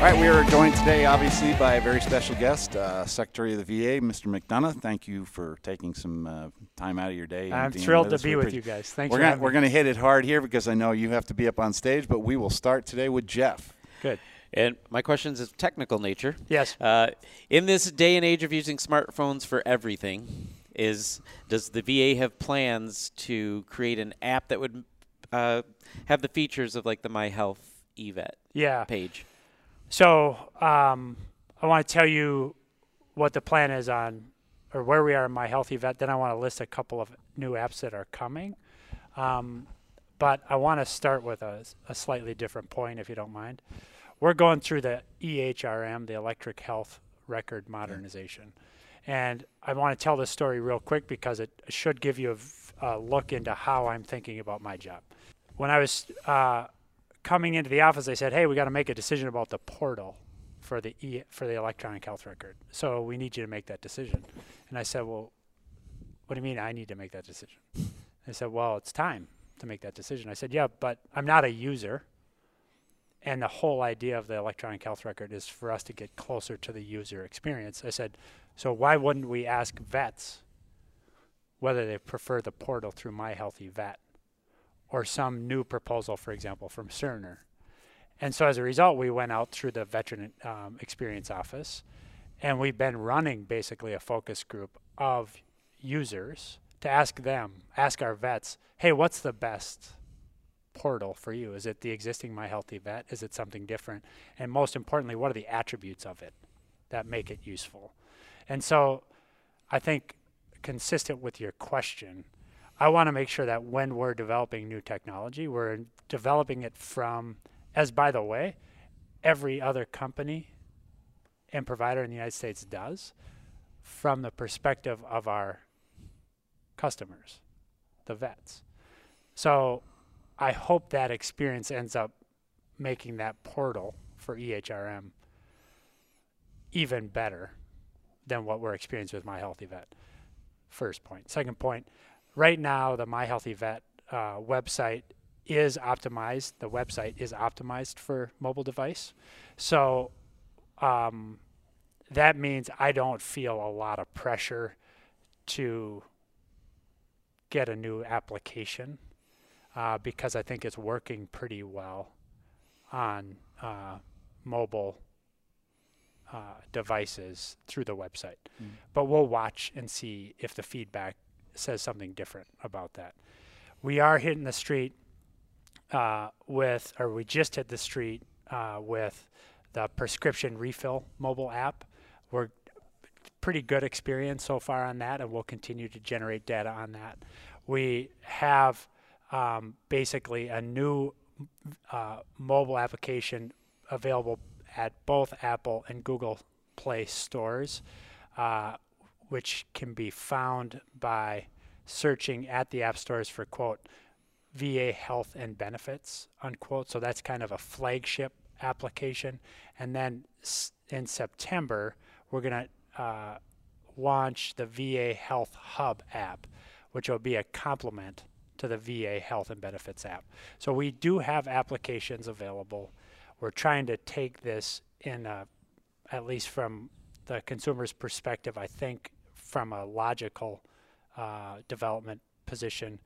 All right, we are joined today, obviously, by a very special guest, uh, Secretary of the VA, Mr. McDonough. Thank you for taking some uh, time out of your day. I'm thrilled to be with you guys. Thanks we're for gonna, We're going to hit it hard here because I know you have to be up on stage, but we will start today with Jeff. Good. And my question is of technical nature. Yes. Uh, in this day and age of using smartphones for everything, is does the VA have plans to create an app that would uh, have the features of like the My Health eVet Yeah. page? So um, I want to tell you what the plan is on, or where we are in My HealtheVet. Then I want to list a couple of new apps that are coming. Um, but I want to start with a, a slightly different point, if you don't mind. We're going through the EHRM, the Electric Health Record Modernization. And I want to tell this story real quick because it should give you a look into how I'm thinking about my job. When I was uh, coming into the office, they said, "Hey, we got to make a decision about the portal for the e- for the electronic health record. So we need you to make that decision." And I said, "Well, what do you mean I need to make that decision?" They said, "Well, it's time to make that decision." I said, "Yeah, but I'm not a user." And the whole idea of the electronic health record is for us to get closer to the user experience. I said, "So why wouldn't we ask vets whether they prefer the portal through My HealtheVet?" Or some new proposal, for example, from Cerner. And so as a result, we went out through the Veteran um, Experience Office, and we've been running basically a focus group of users to ask them, ask our vets, hey, what's the best portal for you? Is it the existing My HealtheVet? Is it something different? And most importantly, what are the attributes of it that make it useful? And so I think consistent with your question, I want to make sure that when we're developing new technology, we're developing it from, as by the way, every other company and provider in the United States does, from the perspective of our customers, the vets. So I hope that experience ends up making that portal for EHRM even better than what we're experiencing with My HealtheVet. First point. Second point, right now the My HealtheVet uh, website is optimized. The website is optimized for mobile device, so um, that means I don't feel a lot of pressure to get a new application uh, because I think it's working pretty well on uh, mobile uh, devices through the website. But we'll watch and see if the feedback says something different about that. We are hitting the street uh, with, or we just hit the street uh, with the prescription refill mobile app. We're pretty good experience so far on that, and we'll continue to generate data on that. We have um, basically a new uh, mobile application available at both Apple and Google Play stores, uh, which can be found by searching at the app stores for quote VA health and benefits unquote. So that's kind of a flagship application. And then in September, we're going to uh, launch the VA Health Hub app, which will be a complement to the VA Health and Benefits app. So we do have applications available. We're trying to take this in a, at least from the consumer's perspective, I think from a logical uh, development position,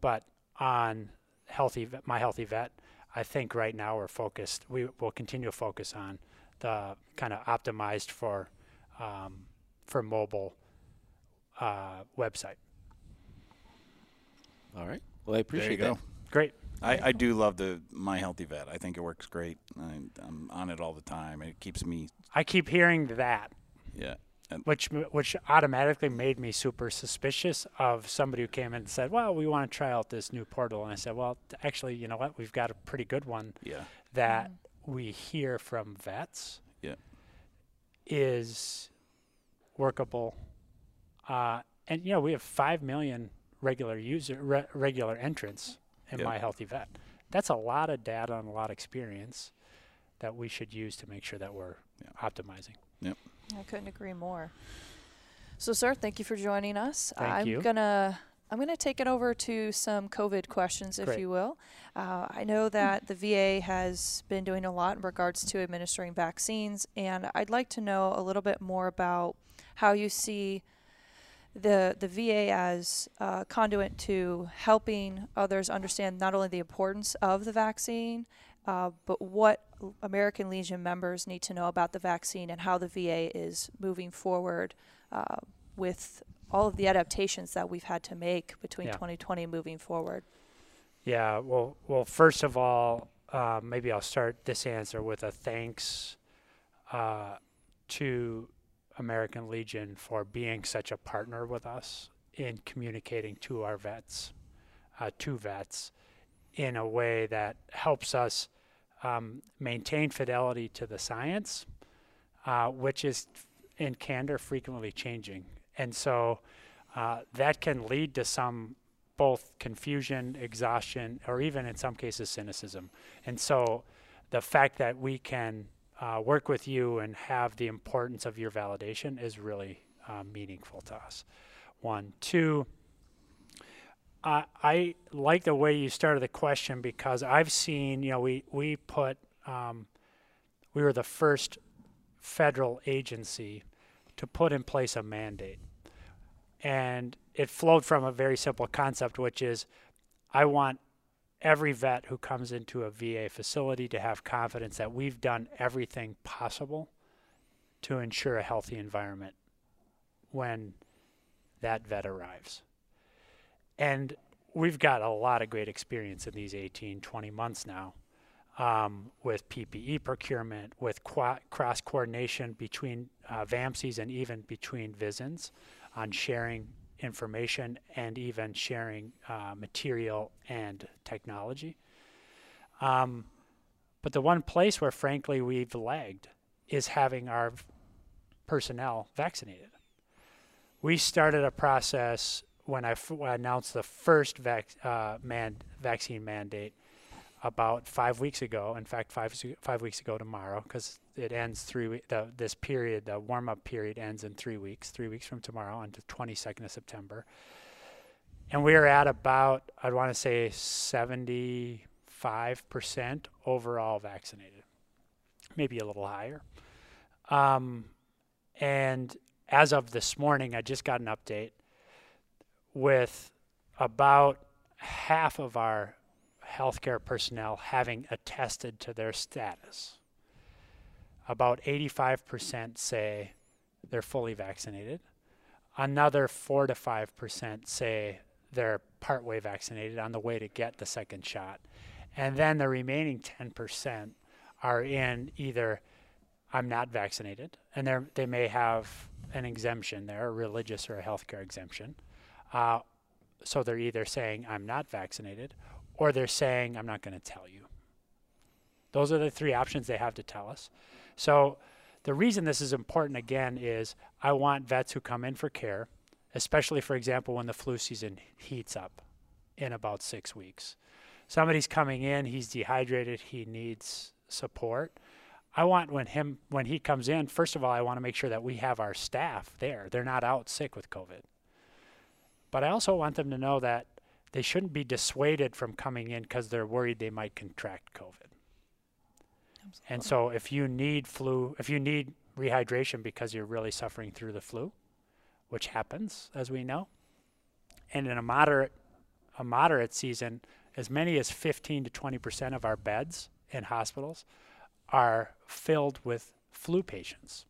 but on healthy My HealtheVet, I think right now we're focused. We will continue to focus on the kind of optimized for um, for mobile uh, website. All right. Well, I appreciate there you that. go. Great. I, I do love the My HealtheVet. I think it works great. I, I'm on it all the time. It keeps me, I keep hearing that, yeah. And which which automatically made me super suspicious of somebody who came in and said, "Well, we want to try out this new portal." And I said, "Well, actually, you know what? We've got a pretty good one yeah, that we hear from vets Yeah. is workable. Uh, and you know, we have five million regular user re- regular entrants in Yeah. My HealtheVet. That's a lot of data and a lot of experience that we should use to make sure that we're Yeah. optimizing. I couldn't agree more. So, sir, thank you for joining us. Thank I'm you. gonna I'm gonna take it over to some COVID questions, if Great. you will. Uh, I know that the VA has been doing a lot in regards to administering vaccines, and I'd like to know a little bit more about how you see the the VA as a conduit to helping others understand not only the importance of the vaccine, uh, but what American Legion members need to know about the vaccine and how the VA is moving forward uh, with all of the adaptations that we've had to make between Yeah. 2020 and moving forward. Yeah, well, well, first of all, uh, maybe I'll start this answer with a thanks uh, to American Legion for being such a partner with us in communicating to our vets, uh, to vets, in a way that helps us um, maintain fidelity to the science, uh, which is in candor frequently changing. And so uh, that can lead to some both confusion, exhaustion, or even in some cases cynicism. And so the fact that we can uh, work with you and have the importance of your validation is really uh, meaningful to us. One. Two, I, like the way you started the question because I've seen, you know, we, we put, um, we were the first federal agency to put in place a mandate. And it flowed from a very simple concept, which is I want every vet who comes into a VA facility to have confidence that we've done everything possible to ensure a healthy environment when that vet arrives. And we've got a lot of great experience in these 18, 20 months now um, with PPE procurement, with cross coordination between uh, VAMCs and even between VISNs on sharing information and even sharing uh, material and technology. Um, but the one place where, frankly, we've lagged is having our personnel vaccinated. We started a process when I, f- when I announced the first vac- uh, man- vaccine mandate about five weeks ago. In fact, five five weeks ago tomorrow, because it ends three the this period, the warm up period ends in three weeks. Three weeks from tomorrow, on the 22nd of September, and we are at about I'd want to say 75 percent overall vaccinated, maybe a little higher. Um, and as of this morning, I just got an update with about half of our healthcare personnel having attested to their status. About 85% say they're fully vaccinated. Another 4 to 5% say they're partway vaccinated on the way to get the second shot. And then the remaining 10% are in either I'm not vaccinated, and they they may have an exemption there, a religious or a healthcare exemption. Uh, so they're either saying I'm not vaccinated, or they're saying I'm not going to tell you. Those are the three options they have to tell us. So the reason this is important again is I want vets who come in for care, especially for example when the flu season heats up in about six weeks. Somebody's coming in, he's dehydrated, he needs support. I want when him when he comes in, first of all, I want to make sure that we have our staff there. They're not out sick with COVID. But I also want them to know that they shouldn't be dissuaded from coming in because they're worried they might contract COVID. And so if you need flu, if you need rehydration because you're really suffering through the flu, which happens as we know, and in a moderate a moderate season, as many as 15 to 20 percent of our beds in hospitals are filled with flu patients.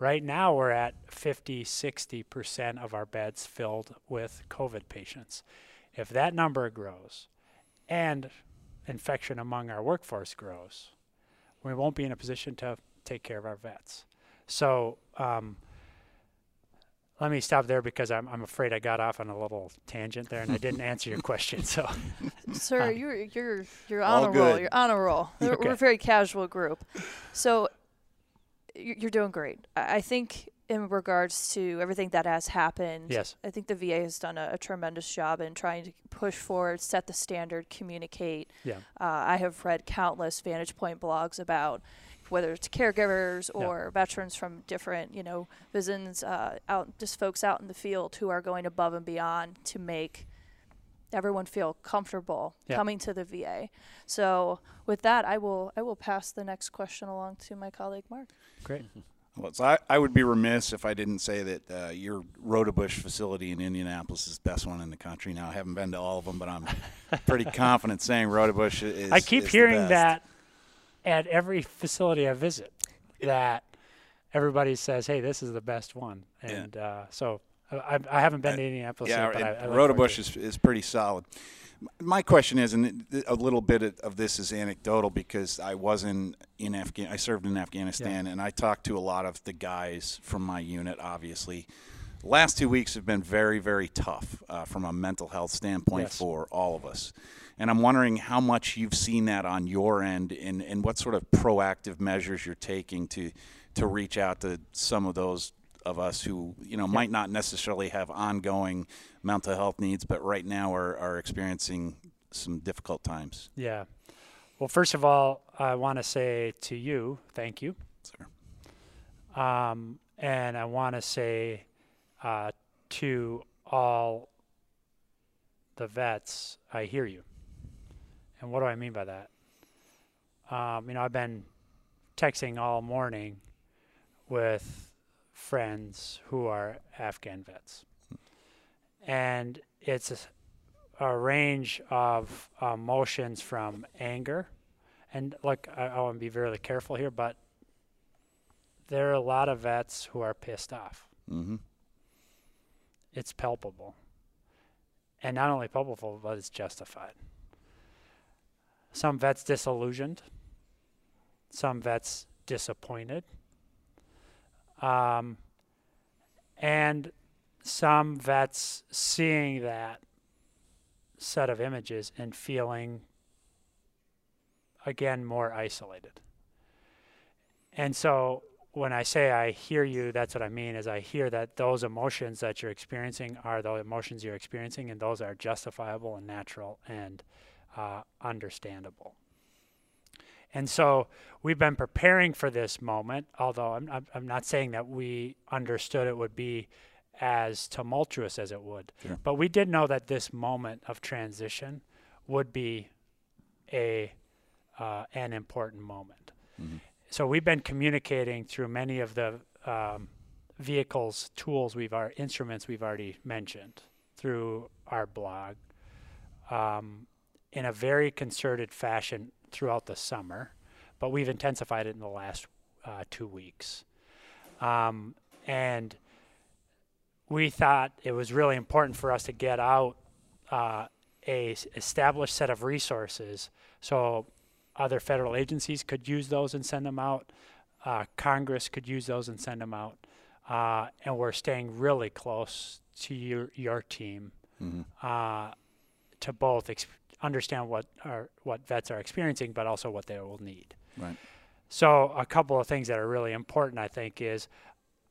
Right now, we're at 50, 60 percent of our beds filled with COVID patients. If that number grows, and infection among our workforce grows, we won't be in a position to take care of our vets. So, um, let me stop there because I'm, I'm afraid I got off on a little tangent there and I didn't answer your question. So, Sir, you're you're you're All on a roll. You're on a roll. We're, Okay. we're a very casual group, so y- you're doing great. I think in regards to everything that has happened, yes, I think the VA has done a, a tremendous job in trying to push forward, set the standard, communicate. Yeah. Uh, I have read countless Vantage Point blogs about whether it's caregivers Yeah. or veterans from different, you know, visits, uh, out just folks out in the field who are going above and beyond to make everyone feel comfortable Yeah. coming to the VA. So with that, I will I will pass the next question along to my colleague Mark. great. Well, so I, I would be remiss if I didn't say that uh, your Roudebush facility in Indianapolis is the best one in the country. Now, I haven't been to all of them, but I'm pretty confident saying Roudebush is. I keep is the hearing best. that at every facility I visit, that everybody says, "Hey, this is the best one," Yeah. and uh, so I, I- haven't been to Indianapolis Yeah, yet, but I, I look forward to Roudebush it. is, is pretty solid. My question is, and a little bit of- this is anecdotal because I was in in Afghan, I served in Afghanistan, and I talked to a lot of the guys from my unit. Obviously, last two weeks have been very, very tough uh, from a mental health standpoint Yes. for all of us. And I'm wondering how much you've seen that on your end, and, and what sort of proactive measures you're taking to to reach out to some of those of us who you know might not necessarily have ongoing mental health needs, but right now are, are experiencing some difficult times. Yeah. Well, first of all, I want to say to you, thank you. Sir. Um, and I want to say uh, to all the vets, I hear you. And what do I mean by that? Um, you know, I've been texting all morning with friends who are Afghan vets. And it's a, a range of emotions from anger. And look, I, I want to be very careful here, but there are a lot of vets who are pissed off. Mm-hmm. It's palpable. And not only palpable, but it's justified. Some vets disillusioned, some vets disappointed, um, and some vets seeing that set of images and feeling again more isolated. And so when I say I hear you, that's what I mean is I hear that those emotions that you're experiencing are the emotions you're experiencing, and those are justifiable and natural and uh, understandable. And so we've been preparing for this moment, although I'm, I'm, not saying that we understood it would be as tumultuous as it would. Sure. But we did know that this moment of transition would be a uh, an important moment. So we've been communicating through many of the um, vehicles, tools we've our instruments we've already mentioned through our blog um, in a very concerted fashion throughout the summer, but we've intensified it in the last uh, two weeks. Um, and we thought it was really important for us to get out uh, a s- established set of resources so other federal agencies could use those and send them out. Uh, Congress could use those and send them out. Uh, and we're staying really close to your your team uh, to both ex- understand what our what vets are experiencing, but also what they will need. Right. So a couple of things that are really important, I think, is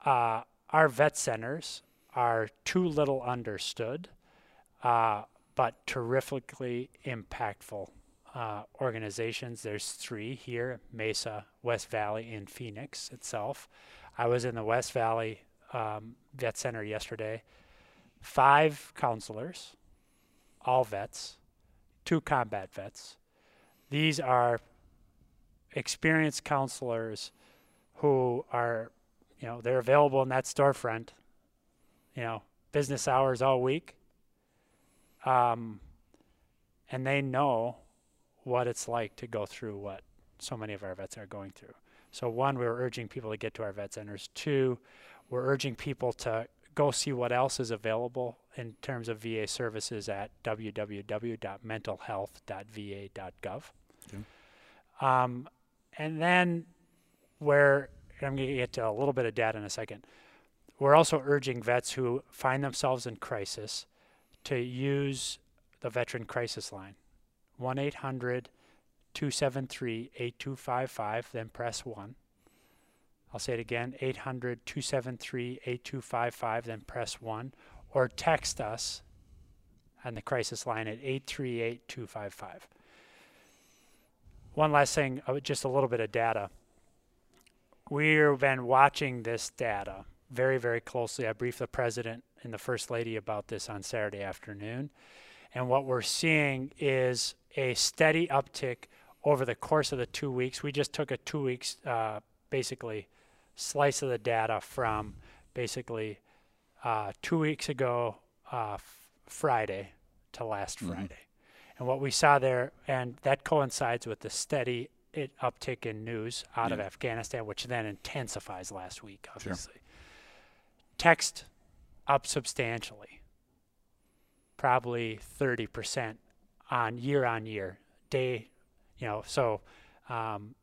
uh, our vet centers are too little understood, uh, but terrifically impactful uh, organizations. There's three here: Mesa, West Valley, and Phoenix itself. I was in the West Valley um, Vet Center yesterday. Five counselors, all vets, two combat vets. These are experienced counselors who are, you know, they're available in that storefront, you know, business hours all week. Um, and they know what it's like to go through what so many of our vets are going through. So, one, we're urging people to get to our vet centers. Two, we're urging people to go see what else is available in terms of VA services at www.mentalhealth.va.gov. Um, and then, where I'm going to get to a little bit of data in a second, we're also urging vets who find themselves in crisis to use the Veteran Crisis Line 1 800 273 8255, then press 1. I'll say it again 800 273 8255, then press 1. Or text us on the crisis line at 838 255. One last thing, uh, just a little bit of data. We've been watching this data very, very closely. I briefed the president and the first lady about this on Saturday afternoon. And what we're seeing is a steady uptick over the course of the two weeks. We just took a two weeks, uh, basically, slice of the data from basically uh, two weeks ago, uh, Friday to last Mhm. Friday. And what we saw there, and that coincides with the steady it, uptick in news out of Afghanistan, which then intensifies last week, obviously. Text up substantially, probably 30% on year on year, day, you know, so um,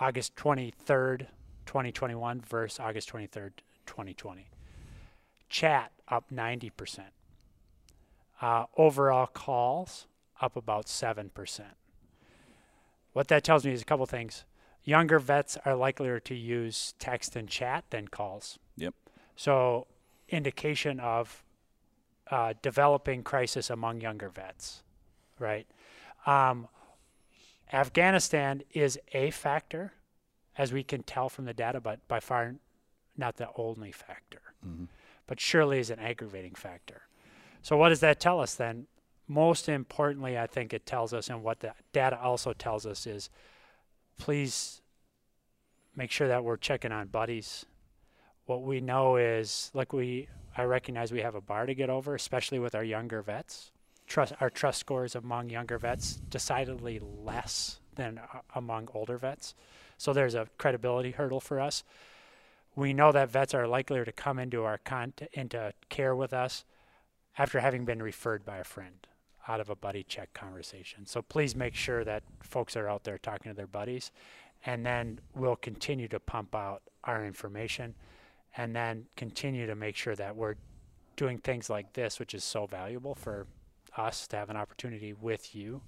August 23rd, 2021 versus August 23rd, 2020. Chat up 90%. Uh, overall calls up about 7%. What that tells me is a couple things. Younger vets are likelier to use text and chat than calls. Yep. So, indication of uh, developing crisis among younger vets, right? Um, Afghanistan is a factor, as we can tell from the data, but by far not the only factor. Mhm. But surely is an aggravating factor. So, what does that tell us then? Most importantly, I think it tells us, and what the data also tells us is please make sure that we're checking on buddies. What we know is, like we, I recognize we have a bar to get over, especially with our younger vets. Trust our trust scores among younger vets decidedly less than uh, among older vets. So there's a credibility hurdle for us. We know that vets are likelier to come into our con- into care with us after having been referred by a friend out of a buddy check conversation. So please make sure that folks are out there talking to their buddies and then we'll continue to pump out our information and then continue to make sure that we're doing things like this which is so valuable for us to have an opportunity with you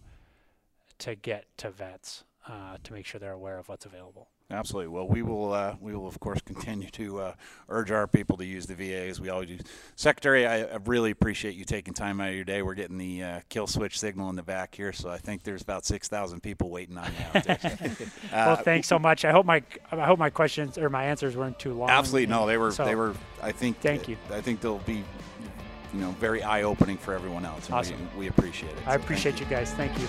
to get to vets uh, to make sure they're aware of what's available. Absolutely. Well, we will. Uh, we will, of course, continue to uh, urge our people to use the VA as we always do. Secretary, I, I really appreciate you taking time out of your day. We're getting the uh, kill switch signal in the back here, so I think there's about six thousand people waiting on you out well, Uh, thanks so much. I hope my I hope my questions or my answers weren't too long. Absolutely, no. They were. So, they were. I think. Thank you. I think they'll be, you know, very eye-opening for everyone else. Awesome. We, we appreciate it. I appreciate you guys. Thank you.